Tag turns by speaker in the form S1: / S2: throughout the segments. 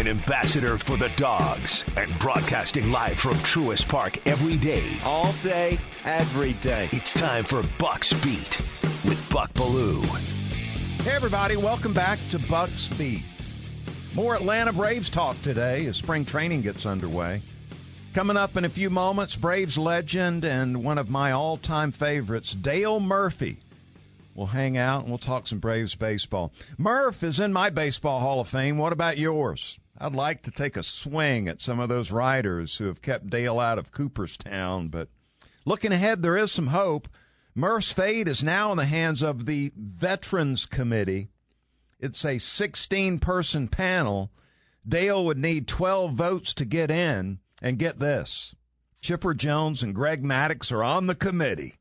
S1: An ambassador for the dogs and broadcasting live from Truist Park every day.
S2: All day, every day.
S1: It's time for Bucks Beat with Buck Belue.
S2: Hey, everybody, welcome back to Bucks Beat. More Atlanta Braves talk today as spring training gets underway. Coming up in a few moments, Braves legend and one of my all time favorites, Dale Murphy. We'll hang out and we'll talk some Braves baseball. Murph is in my Baseball Hall of Fame. What about yours? I'd like to take a swing at some of those writers who have kept Dale out of Cooperstown, but looking ahead, there is some hope. Murph's fate is now in the hands of the Veterans Committee. It's a 16 person panel. Dale would need 12 votes to get in. And get this Chipper Jones and Greg Maddux are on the committee.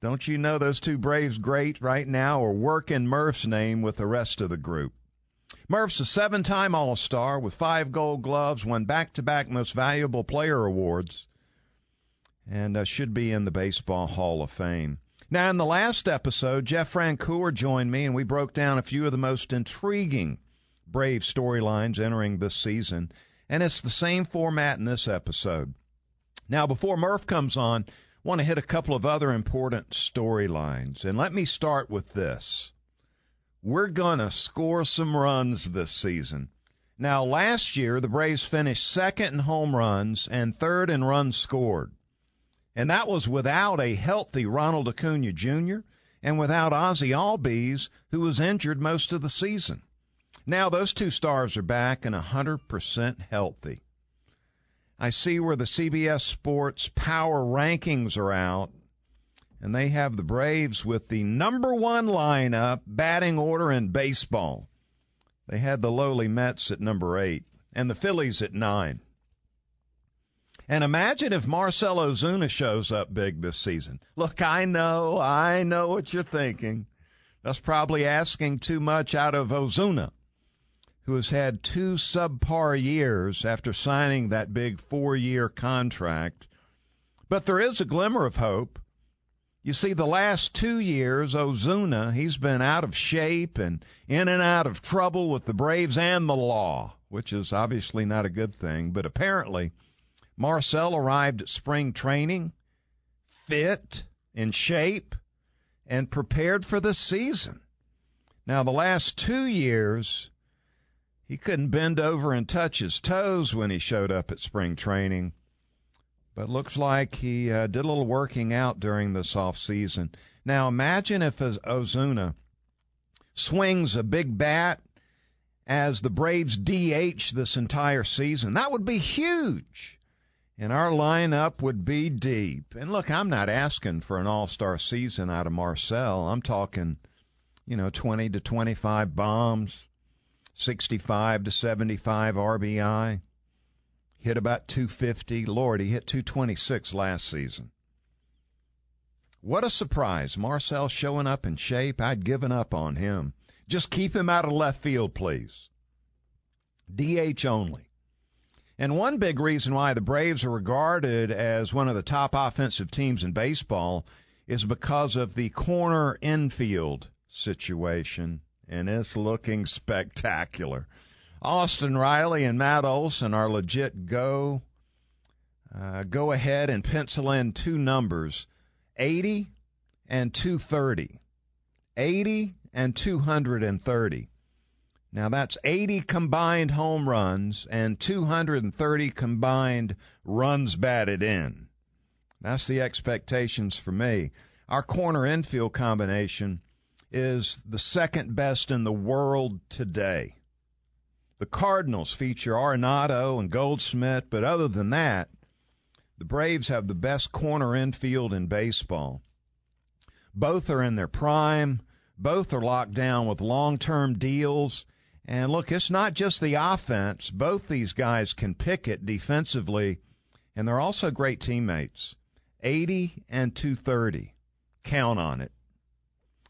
S2: Don't you know those two Braves great right now are working Murph's name with the rest of the group? Murph's a seven time All Star with five gold gloves, won back to back Most Valuable Player awards, and uh, should be in the Baseball Hall of Fame. Now, in the last episode, Jeff Francoeur joined me, and we broke down a few of the most intriguing Brave storylines entering this season, and it's the same format in this episode. Now, before Murph comes on, I want to hit a couple of other important storylines, and let me start with this we're going to score some runs this season. Now, last year, the Braves finished second in home runs and third in runs scored. And that was without a healthy Ronald Acuna Jr. and without Ozzie Albies, who was injured most of the season. Now, those two stars are back and 100% healthy. I see where the CBS Sports power rankings are out, and they have the Braves with the number one lineup batting order in baseball. They had the lowly Mets at number eight and the Phillies at nine. And imagine if Marcelo Ozuna shows up big this season. Look, I know, I know what you're thinking. That's probably asking too much out of Ozuna, who has had two subpar years after signing that big four year contract. But there is a glimmer of hope. You see, the last two years, Ozuna, he's been out of shape and in and out of trouble with the Braves and the law, which is obviously not a good thing. But apparently, Marcell arrived at spring training fit, in shape, and prepared for the season. Now, the last two years, he couldn't bend over and touch his toes when he showed up at spring training. But looks like he uh, did a little working out during this off season. Now imagine if Ozuna swings a big bat as the Braves DH this entire season. That would be huge. And our lineup would be deep. And look, I'm not asking for an all star season out of Marcell. I'm talking, you know, 20 to 25 bombs, 65 to 75 RBI hit about 250. Lord, he hit 226 last season. What a surprise. Marcell showing up in shape. I'd given up on him. Just keep him out of left field, please. DH only. And one big reason why the Braves are regarded as one of the top offensive teams in baseball is because of the corner infield situation, and it's looking spectacular. Austin Riley and Matt Olson are legit go. Uh, go ahead and pencil in two numbers 80 and 230. 80 and 230. Now that's 80 combined home runs and 230 combined runs batted in. That's the expectations for me. Our corner infield combination is the second best in the world today. The Cardinals feature Arenado and Goldschmidt, but other than that, the Braves have the best corner infield in baseball. Both are in their prime. Both are locked down with long term deals. And look, it's not just the offense. Both these guys can pick it defensively, and they're also great teammates. 80 and 230. Count on it.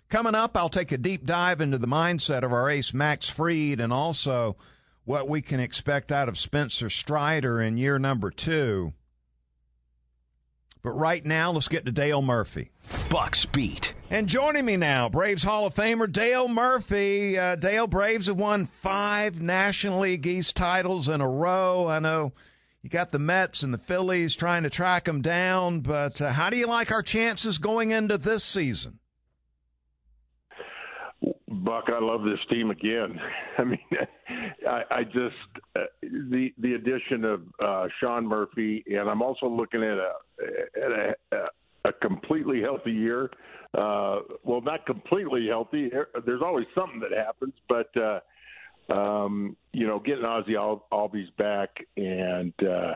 S2: Coming up, I'll take a deep dive into the mindset of our ace, Max Fried, and also what we can expect out of Spencer Strider in year number two. But right now, let's get to Dale Murphy.
S1: Bucks beat.
S2: And joining me now, Braves Hall of Famer Dale Murphy. Uh, Dale, Braves have won five National League East titles in a row. I know you got the Mets and the Phillies trying to track them down, but uh, how do you like our chances going into this season?
S3: Buck, I love this team again. I mean, I, I just uh, the the addition of uh, Sean Murphy, and I'm also looking at a at a, a completely healthy year. Uh, well, not completely healthy. There's always something that happens, but uh, um, you know, getting Al- Albies back, and uh,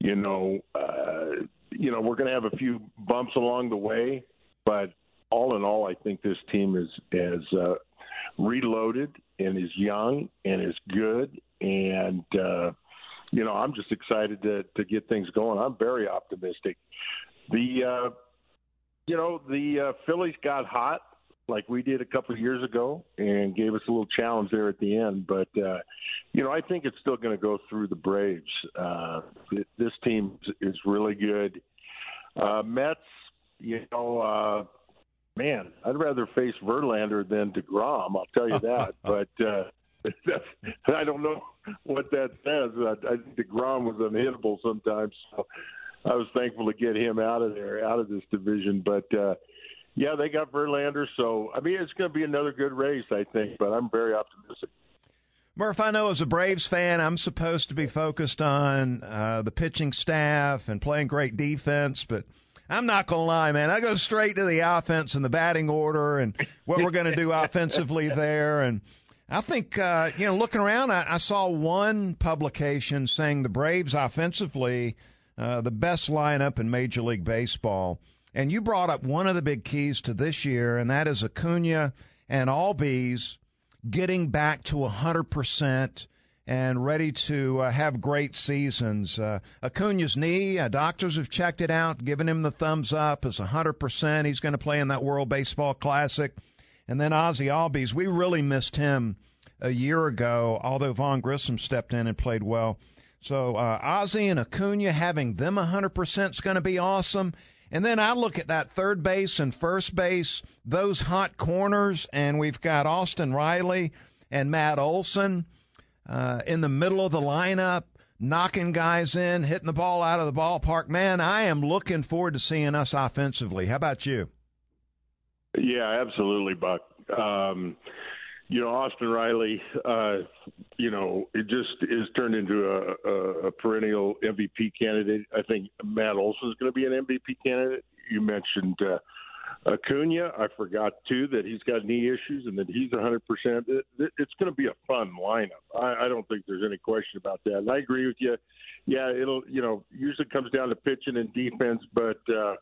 S3: you know, uh, you know, we're going to have a few bumps along the way, but all in all, I think this team is is uh, reloaded and is young and is good, and uh, you know, I'm just excited to to get things going. I'm very optimistic. The uh, you know, the uh, Phillies got hot like we did a couple of years ago and gave us a little challenge there at the end. But uh, you know, I think it's still going to go through the Braves. Uh, this team is really good. Uh, Mets, you know, uh, man, I'd rather face Verlander than deGrom. I'll tell you that. but uh, I don't know what that says. I, I think deGrom was unhittable sometimes. So I was thankful to get him out of there, out of this division. But uh, yeah, they got Verlander. So I mean, it's going to be another good race, I think. But I'm very optimistic.
S2: Murph, I know as a Braves fan, I'm supposed to be focused on uh, the pitching staff and playing great defense, but I'm not going to lie, man. I go straight to the offense and the batting order and what we're going to do offensively there. And I think, uh, you know, looking around, I, I, saw one publication saying the Braves offensively, uh, the best lineup in Major League Baseball. And you brought up one of the big keys to this year, and that is Acuna and Albies getting back to 100% and ready to uh, have great seasons. Uh, Acuna's knee, uh, doctors have checked it out, given him the thumbs up. It's 100%. He's going to play in that World Baseball Classic. And then Ozzie Albies, we really missed him a year ago, although Vaughn Grissom stepped in and played well. So uh, Ozzie and Acuna having them 100% is going to be awesome. And then I look at that third base and first base, those hot corners, and we've got Austin Riley and Matt Olson uh, in the middle of the lineup, knocking guys in, hitting the ball out of the ballpark. Man, I am looking forward to seeing us offensively. How about you?
S3: Yeah, absolutely, Buck. Um, you know, Austin Riley, uh, you know, it just is turned into a, a, a perennial MVP candidate. I think Matt Olson is going to be an MVP candidate. You mentioned uh, Acuna. I forgot too that he's got knee issues and that he's 100. percent It, it, It's going to be a fun lineup. I, I don't think there's any question about that. And I agree with you. Yeah, it'll you know usually comes down to pitching and defense, but uh,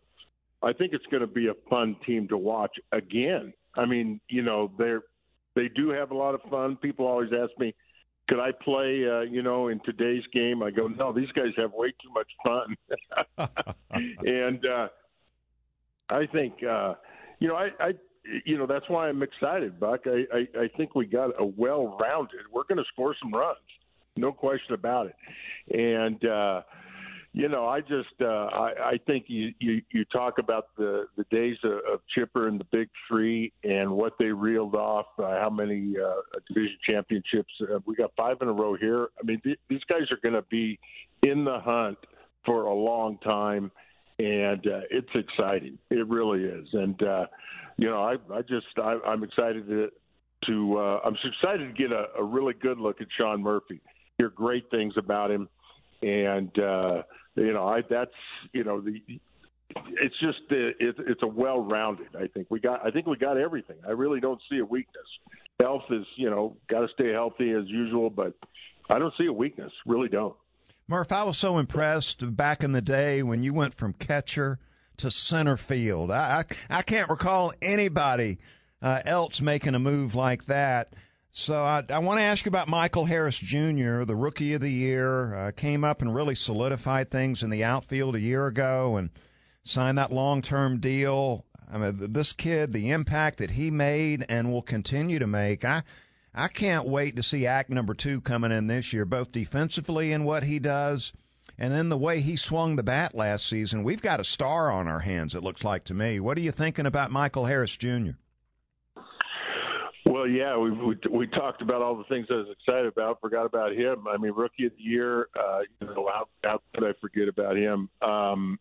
S3: I think it's going to be a fun team to watch again. I mean, you know, they're they do have a lot of fun. People always ask me, could I play, uh, you know, in today's game? I go, no, these guys have way too much fun. and uh, I think, uh, you know, I, I, you know, that's why I'm excited, Buck. I, I, I think we got a well-rounded. We're going to score some runs, no question about it. And uh, you know, I just uh, I, I think you, you you talk about the the days of, of Chipper and the Big Three and what they reeled off. Uh, how many uh, division championships uh, we got? Five in a row here. I mean, th- these guys are going to be in the hunt for a long time, and uh, it's exciting. It really is. And uh, you know, I I just I, I'm excited to to uh, I'm excited to get a, a really good look at Sean Murphy. Hear great things about him, and. uh you know, I that's you know the it's just it, it's a well-rounded. I think we got I think we got everything. I really don't see a weakness. Health is you know got to stay healthy as usual, but I don't see a weakness. Really don't.
S2: Murph, I was so impressed back in the day when you went from catcher to center field. I I, I can't recall anybody uh, else making a move like that. So I, I want to ask you about Michael Harris Jr., the rookie of the year. Uh, came up and really solidified things in the outfield a year ago and signed that long term deal. I mean, this kid, the impact that he made and will continue to make, I, I can't wait to see act number two coming in this year, both defensively and what he does, and then the way he swung the bat last season. We've got a star on our hands, it looks like to me. What are you thinking about Michael Harris Jr.?
S3: Well, yeah, we, we we talked about all the things I was excited about. Forgot about him. I mean, rookie of the year. Uh, you know, how how could I forget about him? Um,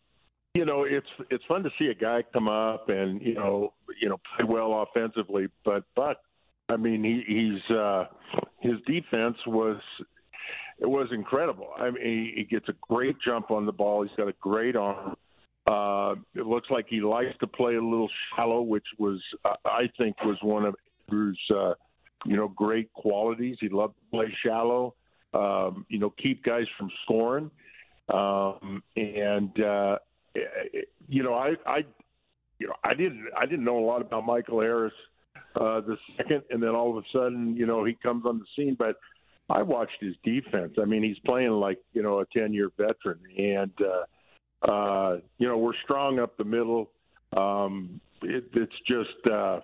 S3: you know, it's it's fun to see a guy come up and you know you know play well offensively, but but I mean he, he's uh, his defense was it was incredible. I mean, he, he gets a great jump on the ball. He's got a great arm. Uh, it looks like he likes to play a little shallow, which was uh, I think was one of Drew's, uh, you know, great qualities. He loved to play shallow, um, you know, keep guys from scoring. Um, and, uh, you know, I, I, you know, I didn't, I didn't know a lot about Michael Harris, uh, the second, and then all of a sudden, you know, he comes on the scene, but I watched his defense. I mean, he's playing like, you know, a 10 year veteran and, uh, uh, you know, we're strong up the middle. Um, it, it's just, uh,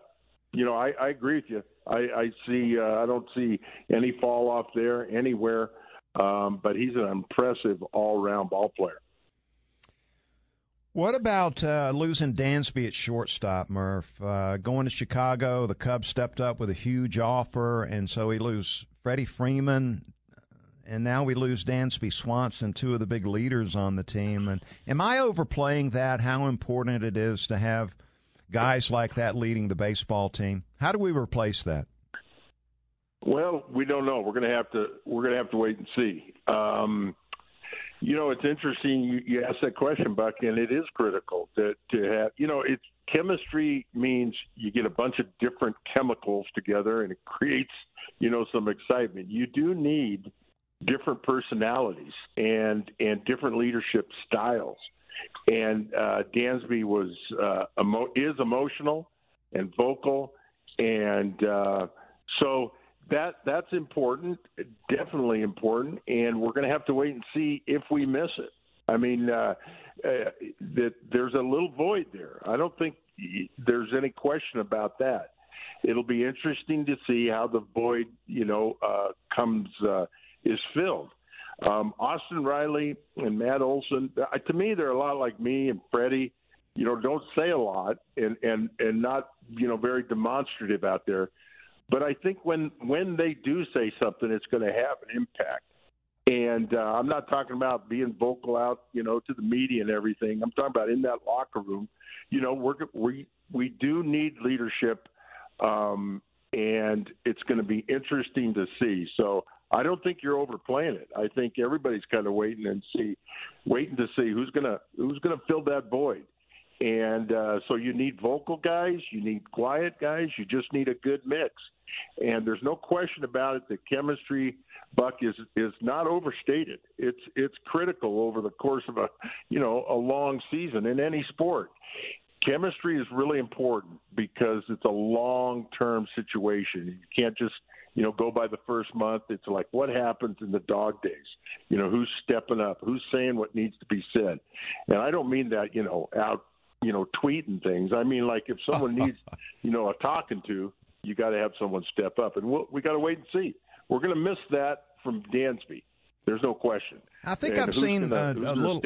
S3: you know, I, I agree with you. I, I see. Uh, I don't see any fall off there anywhere. Um, but he's an impressive all-round ball player.
S2: What about uh, losing Dansby at shortstop, Murph? Uh, going to Chicago, the Cubs stepped up with a huge offer, and so we lose Freddie Freeman, and now we lose Dansby Swanson, two of the big leaders on the team. And am I overplaying that? How important it is to have – guys like that leading the baseball team? How do we replace that?
S3: Well, we don't know. We're going to have to we're going to have to wait and see. Um, you know, it's interesting you, you asked that question, Buck, and it is critical to to have. You know, it's chemistry means you get a bunch of different chemicals together, and it creates you know some excitement. You do need different personalities and and different leadership styles and uh, Dansby was uh, emo- is emotional and vocal, and uh, so that that's important, definitely important, and we're going to have to wait and see if we miss it. I mean, uh, uh, that there's a little void there. I don't think there's any question about that. It'll be interesting to see how the void, you know, uh, comes uh, is filled. Um, Austin Riley and Matt Olson, uh, to me, they're a lot like me and Freddie. You know, don't say a lot and and and not you know very demonstrative out there. But I think when when they do say something, it's going to have an impact. And uh, I'm not talking about being vocal out, you know, to the media and everything. I'm talking about in that locker room. You know, we're, we we do need leadership, um, and it's going to be interesting to see. So I don't think you're overplaying it. I think everybody's kind of waiting and see, waiting to see who's gonna who's gonna fill that void. And uh, so you need vocal guys, you need quiet guys, you just need a good mix. And there's no question about it. The chemistry, Buck, is is not overstated. It's it's critical over the course of a you know a long season in any sport chemistry is really important because it's a long term situation. You can't just you know, go by the first month. It's like what happens in the dog days. You know, who's stepping up, who's saying what needs to be said. And I don't mean that, you know, out, you know, tweeting things. I mean like if someone needs, you know, a talking to, you got to have someone step up, and we'll, we got to wait and see. We're going to miss that from Dansby. There's no question.
S2: I think and I've seen gonna, a, a little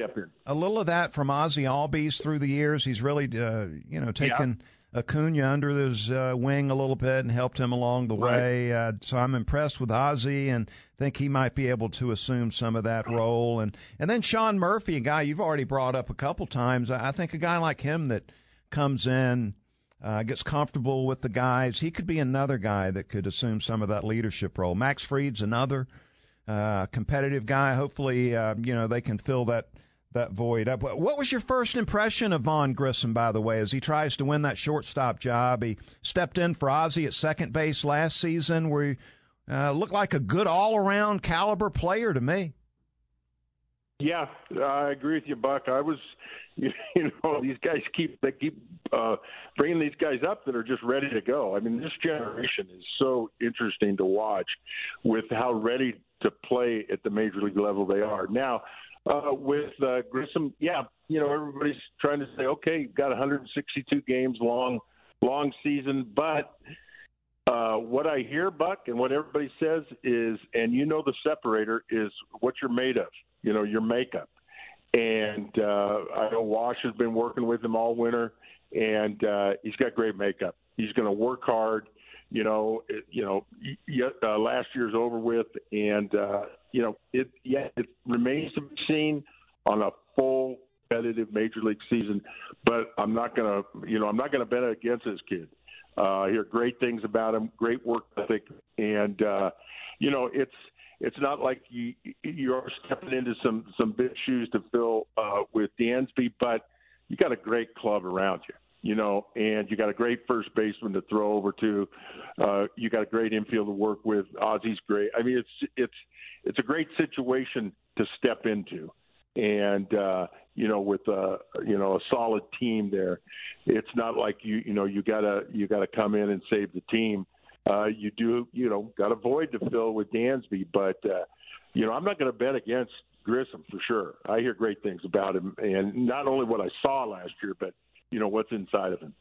S2: a little of that from Ozzie Albies through the years. He's really, uh, you know, taken. Yeah Acuna under his uh, wing a little bit and helped him along the way. Right. Uh, so I'm impressed with Ozzie and think he might be able to assume some of that role. And and then Sean Murphy, a guy you've already brought up a couple times. I think a guy like him that comes in. Uh, gets comfortable with the guys. He could be another guy that could assume some of that leadership role. Max Fried's another uh, competitive guy. Hopefully, uh, you know they can fill that that void up. What was your first impression of Vaughn Grissom, by the way, as he tries to win that shortstop job? He stepped in for Ozzie at second base last season, where he uh, looked like a good all around caliber player to me.
S3: Yeah, I agree with you, Buck. I was, you know, these guys keep they keep uh, bringing these guys up that are just ready to go. I mean, this generation is so interesting to watch with how ready to play at the major league level they are now. Uh, with uh, Grissom, yeah, you know, everybody's trying to say, okay, you've got 162 games long, long season, but uh, what I hear, Buck, and what everybody says is, and you know, the separator is what you're made of. You know, your makeup. And uh, I know Wash has been working with him all winter, and uh, he's got great makeup. He's going to work hard. You know, it, you know, uh, last year's over with, and uh, you know, it yeah, it remains to be seen on a full competitive major league season. But I'm not gonna, you know, I'm not gonna bet against this kid. Uh, I hear great things about him, great work ethic, and uh, you know, it's it's not like you you're stepping into some some big shoes to fill uh, with Dansby, but you got a great club around you you know, and you got a great first baseman to throw over to. Uh, you got a great infield to work with. Ozzie's great. I mean, it's it's it's a great situation to step into, and uh, you know, with a you know a solid team there, it's not like you you know you gotta you gotta come in and save the team. Uh, you do you know got a void to fill with Dansby, but uh, you know I'm not going to bet against Grissom for sure. I hear great things about him, and not only what I saw last year, but you know what's inside of him.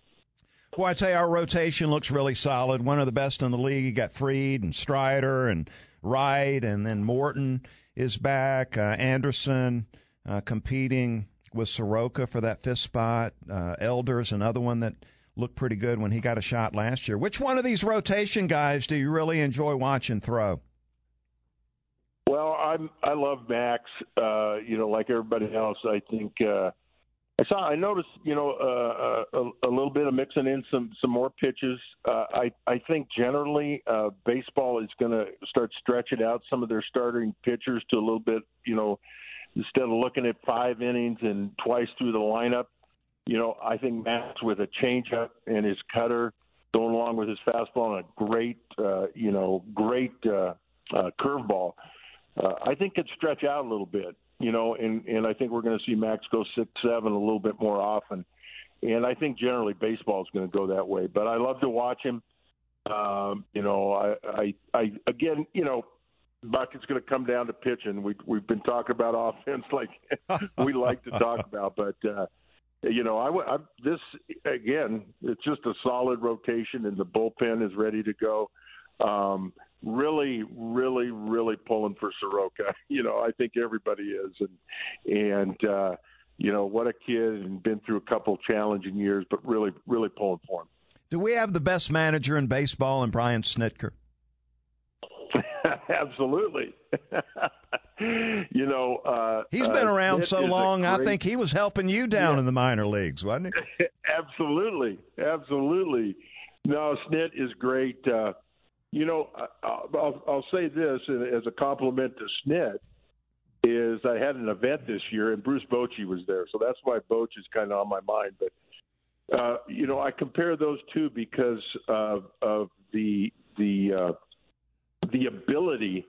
S2: Well, I'd say our rotation looks really solid. One of the best in the league. You got Fried and Strider and Wright, and then Morton is back. Uh, Anderson uh, competing with Soroka for that fifth spot. Uh, Elder's another one that looked pretty good when he got a shot last year. Which one of these rotation guys do you really enjoy watching throw?
S3: Well, I'm I love Max. Uh, you know, like everybody else, I think uh, I saw. I noticed, you know, uh, uh, a, a little bit of mixing in some some more pitches. Uh, I I think generally uh, baseball is going to start stretching out some of their starting pitchers to a little bit. You know, instead of looking at five innings and twice through the lineup, you know, I think Max with a changeup and his cutter going along with his fastball and a great, uh, you know, great uh, uh, curveball. Uh, I think could stretch out a little bit you know, and and I think we're going to see Max go six seven a little bit more often, and I think generally baseball is going to go that way. But I love to watch him. Um, you know, I, I I again, you know, Buck, it's going to come down to pitching. We we've been talking about offense like we like to talk about, but. uh you know, I, I this again. It's just a solid rotation, and the bullpen is ready to go. Um, really, really, really pulling for Soroka. You know, I think everybody is, and and uh, you know what a kid and been through a couple challenging years, but really, really pulling for him.
S2: Do we have the best manager in baseball in Brian Snitker?
S3: Absolutely. you know, uh,
S2: he's been uh, around so long. Great... I think he was helping you down yeah. in the minor leagues, wasn't
S3: he? absolutely, absolutely. No, Snit is great. Uh, you know, I'll, I'll say this as a compliment to Snit is I had an event this year and Bruce Bochy was there, so that's why Boch is kind of on my mind. But uh, you know, I compare those two because of, of the the uh, the ability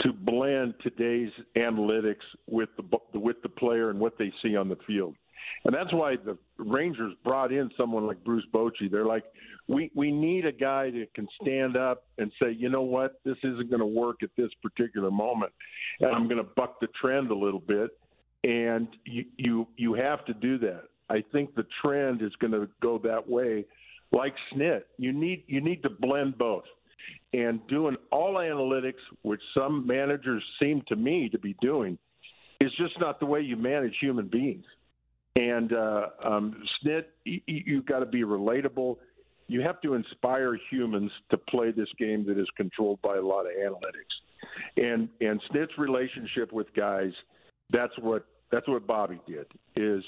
S3: to blend today's analytics with the with the player and what they see on the field. And that's why the Rangers brought in someone like Bruce Bochy. They're like, we we need a guy that can stand up and say, you know what, this isn't going to work at this particular moment, and I'm going to buck the trend a little bit. And you you you have to do that. I think the trend is going to go that way. Like Snit, you need you need to blend both. And doing all analytics, which some managers seem to me to be doing, is just not the way you manage human beings. And uh, um, Snit, you, you've got to be relatable. You have to inspire humans to play this game that is controlled by a lot of analytics. And and Snit's relationship with guys, that's what that's what Bobby did. Is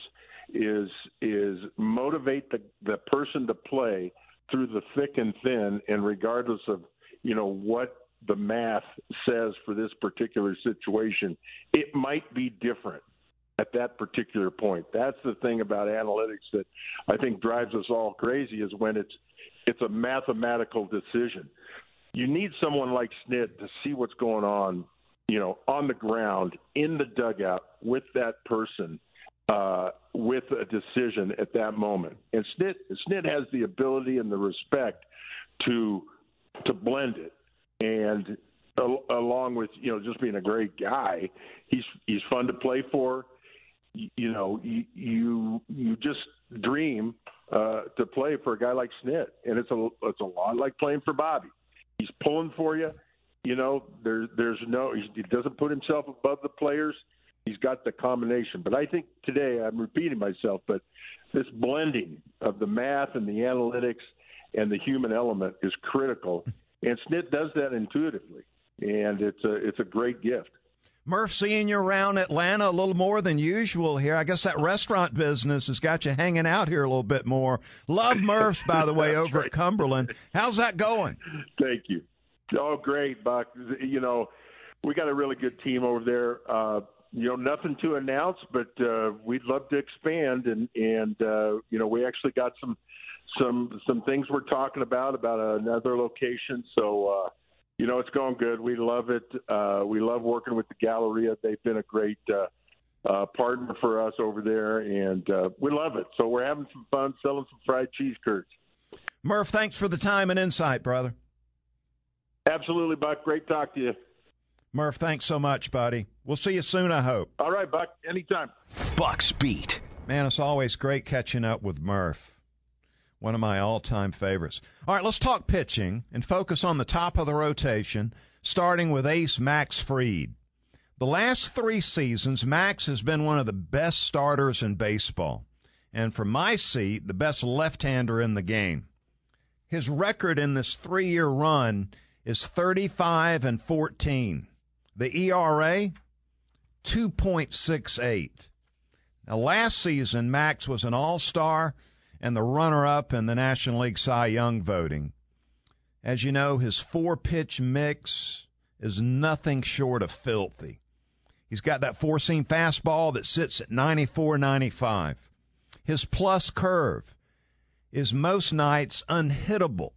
S3: is is motivate the the person to play through the thick and thin, and regardless of you know what the math says for this particular situation, it might be different at that particular point. That's the thing about analytics that I think drives us all crazy is when it's it's a mathematical decision. You need someone like Snit to see what's going on, you know, on the ground in the dugout with that person uh, with a decision at that moment. And Snit Snit has the ability and the respect to to blend it, and along with you know just being a great guy, he's he's fun to play for. You, know, you you, just dream uh, to play for a guy like Snit, and it's a it's a lot like playing for Bobby. He's pulling for you. You know, there there's no he doesn't put himself above the players. He's got the combination. But I think today I'm repeating myself, but this blending of the math and the analytics and the human element is critical. And Snit does that intuitively, and it's a it's a great gift.
S2: Murph, seeing you around Atlanta a little more than usual here. I guess that restaurant business has got you hanging out here a little bit more. Love Murph's, by the way, over right. at Cumberland. How's that going?
S3: Thank you. Oh, great, Buck. You know, we got a really good team over there. Uh, you know, nothing to announce, but uh, we'd love to expand, and and uh, you know, we actually got some some some things we're talking about about another location. So uh, you know, it's going good. We love it. Uh, we love working with the Galleria. They've been a great uh, uh, partner for us over there, and uh, we love it. So we're having some fun selling some fried cheese curds.
S2: Murph, thanks for the time and insight, brother.
S3: Absolutely, Buck. Great talk to you.
S2: Murph, thanks so much, buddy. We'll see you soon, I hope.
S3: All right, Buck. Anytime.
S1: Bucks beat.
S2: Man, it's always great catching up with Murph. One of my all time favorites. All right, let's talk pitching and focus on the top of the rotation, starting with ace Max Fried. The last three seasons, Max has been one of the best starters in baseball, and from my seat, the best left hander in the game. His record in this three year run is 35 and 14. The ERA, 2.68. Now, last season, Max was an all star and the runner up in the National League Cy Young voting. As you know, his four pitch mix is nothing short of filthy. He's got that four seam fastball that sits at 94 95. His plus curve is most nights unhittable.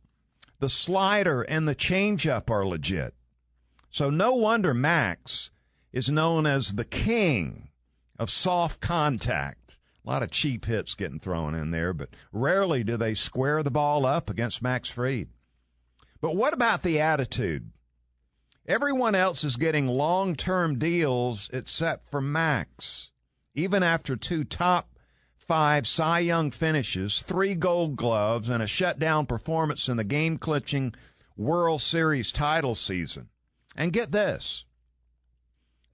S2: The slider and the changeup are legit. So no wonder Max is known as the king of soft contact. A lot of cheap hits getting thrown in there, but rarely do they square the ball up against Max Fried. But what about the attitude? Everyone else is getting long term deals except for Max. Even after two top five Cy Young finishes, three gold gloves, and a shutdown performance in the game clinching World Series title season. And get this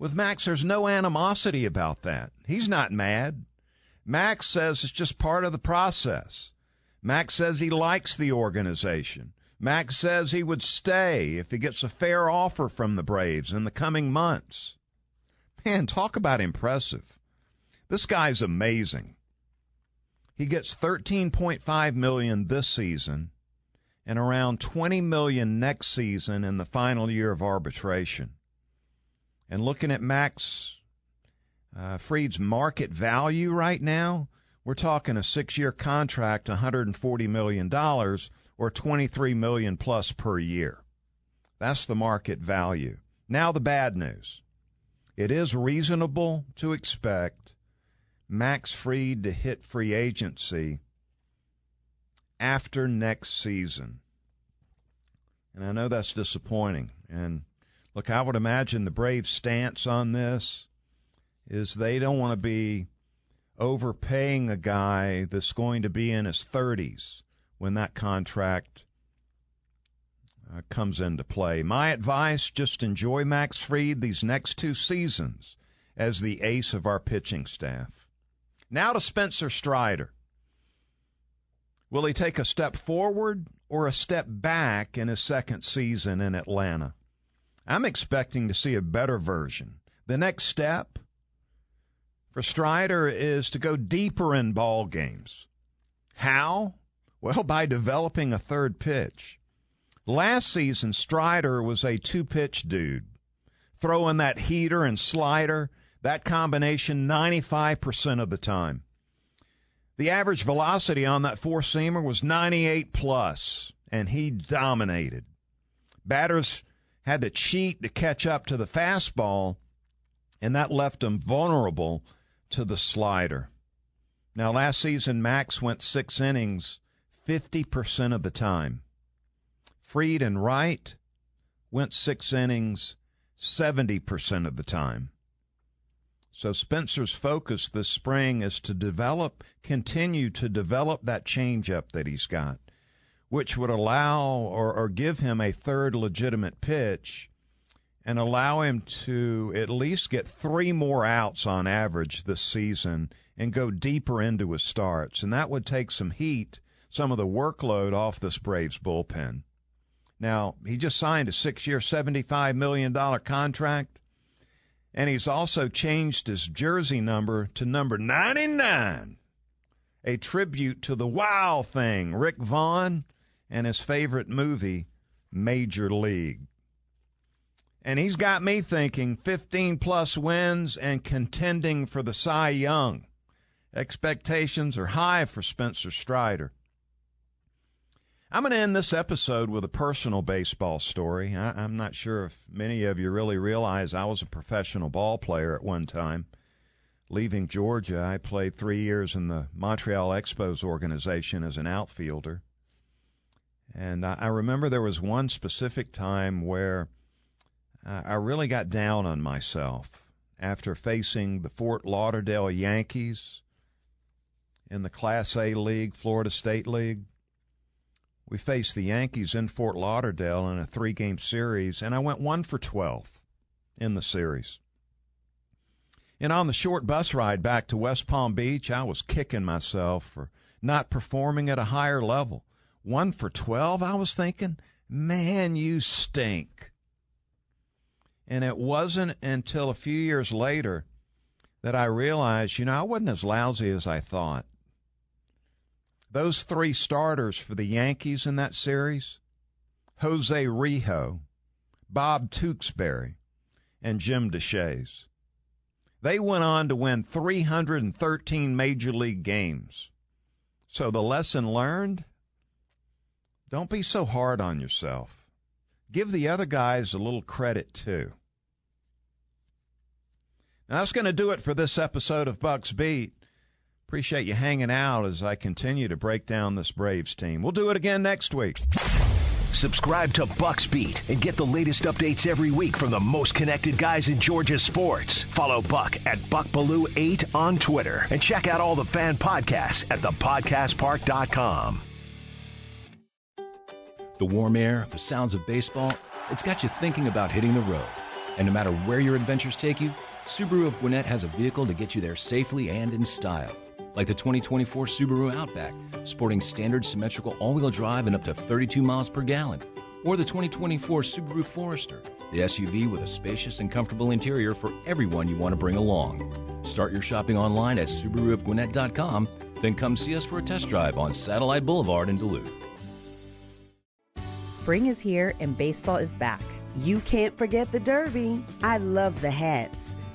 S2: with Max, there's no animosity about that. He's not mad. Max says it's just part of the process. Max says he likes the organization. Max says he would stay if he gets a fair offer from the Braves in the coming months. Man, talk about impressive. This guy's amazing. He gets 13.5 million this season and around 20 million next season in the final year of arbitration. And looking at Max uh, Fried's market value right now, we're talking a six-year contract, 140 million dollars, or 23 million plus per year. That's the market value. Now the bad news: it is reasonable to expect Max Fried to hit free agency after next season. And I know that's disappointing. And look, I would imagine the Braves' stance on this is they don't want to be overpaying a guy that's going to be in his 30s when that contract uh, comes into play. My advice just enjoy Max Fried these next two seasons as the ace of our pitching staff. Now to Spencer Strider. Will he take a step forward or a step back in his second season in Atlanta? I'm expecting to see a better version. The next step for Strider is to go deeper in ball games. How? Well, by developing a third pitch. Last season, Strider was a two pitch dude, throwing that heater and slider, that combination 95% of the time. The average velocity on that four seamer was 98 plus, and he dominated. Batters had to cheat to catch up to the fastball, and that left him vulnerable to the slider. Now, last season, Max went six innings 50% of the time. Fried and Wright went six innings 70% of the time. So Spencer's focus this spring is to develop, continue to develop that changeup that he's got, which would allow or, or give him a third legitimate pitch and allow him to at least get three more outs on average this season and go deeper into his starts. And that would take some heat, some of the workload off this Braves bullpen. Now, he just signed a six year, $75 million contract. And he's also changed his jersey number to number 99, a tribute to the Wild Thing, Rick Vaughn, and his favorite movie, Major League. And he's got me thinking 15 plus wins and contending for the Cy Young. Expectations are high for Spencer Strider. I'm going to end this episode with a personal baseball story. I, am not sure if many of you really realize I was a professional ball player at one time. Leaving Georgia, I played three years in the Montreal Expos organization as an outfielder. And I, I remember there was one specific time where uh, I really got down on myself after facing the Fort Lauderdale Yankees in the Class A League, Florida State League we faced the Yankees in Fort Lauderdale in a three game series, and I went one for 12 in the series. And on the short bus ride back to West Palm Beach, I was kicking myself for not performing at a higher level. One for 12, I was thinking, man, you stink. And it wasn't until a few years later that I realized, you know, I wasn't as lousy as I thought. Those three starters for the Yankees in that series Jose Rijo, Bob Tewksbury, and Jim Deshaies. They went on to win 313 major league games. So the lesson learned don't be so hard on yourself. Give the other guys a little credit too. Now that's going to do it for this episode of Bucks Beat. Appreciate you hanging out as I continue to break down this Braves team. We'll do it again next week.
S1: Subscribe to Bucks Beat and get the latest updates every week from the most connected guys in Georgia sports. Follow Buck at BuckBelue8 on Twitter and check out all the fan podcasts at thepodcastpark.com.
S4: The warm air, the sounds of baseball, it's got you thinking about hitting the road. And no matter where your adventures take you, Subaru of Gwinnett has a vehicle to get you there safely and in style like the 2024 Subaru Outback, sporting standard symmetrical all-wheel drive and up to 32 miles per gallon, or the 2024 Subaru Forester, the SUV with a spacious and comfortable interior for everyone you want to bring along. Start your shopping online at SubaruofGwinnett.com, then come see us for a test drive on Satellite Boulevard in Duluth.
S5: Spring is here and baseball is back.
S6: You can't forget the Derby. I love the hats.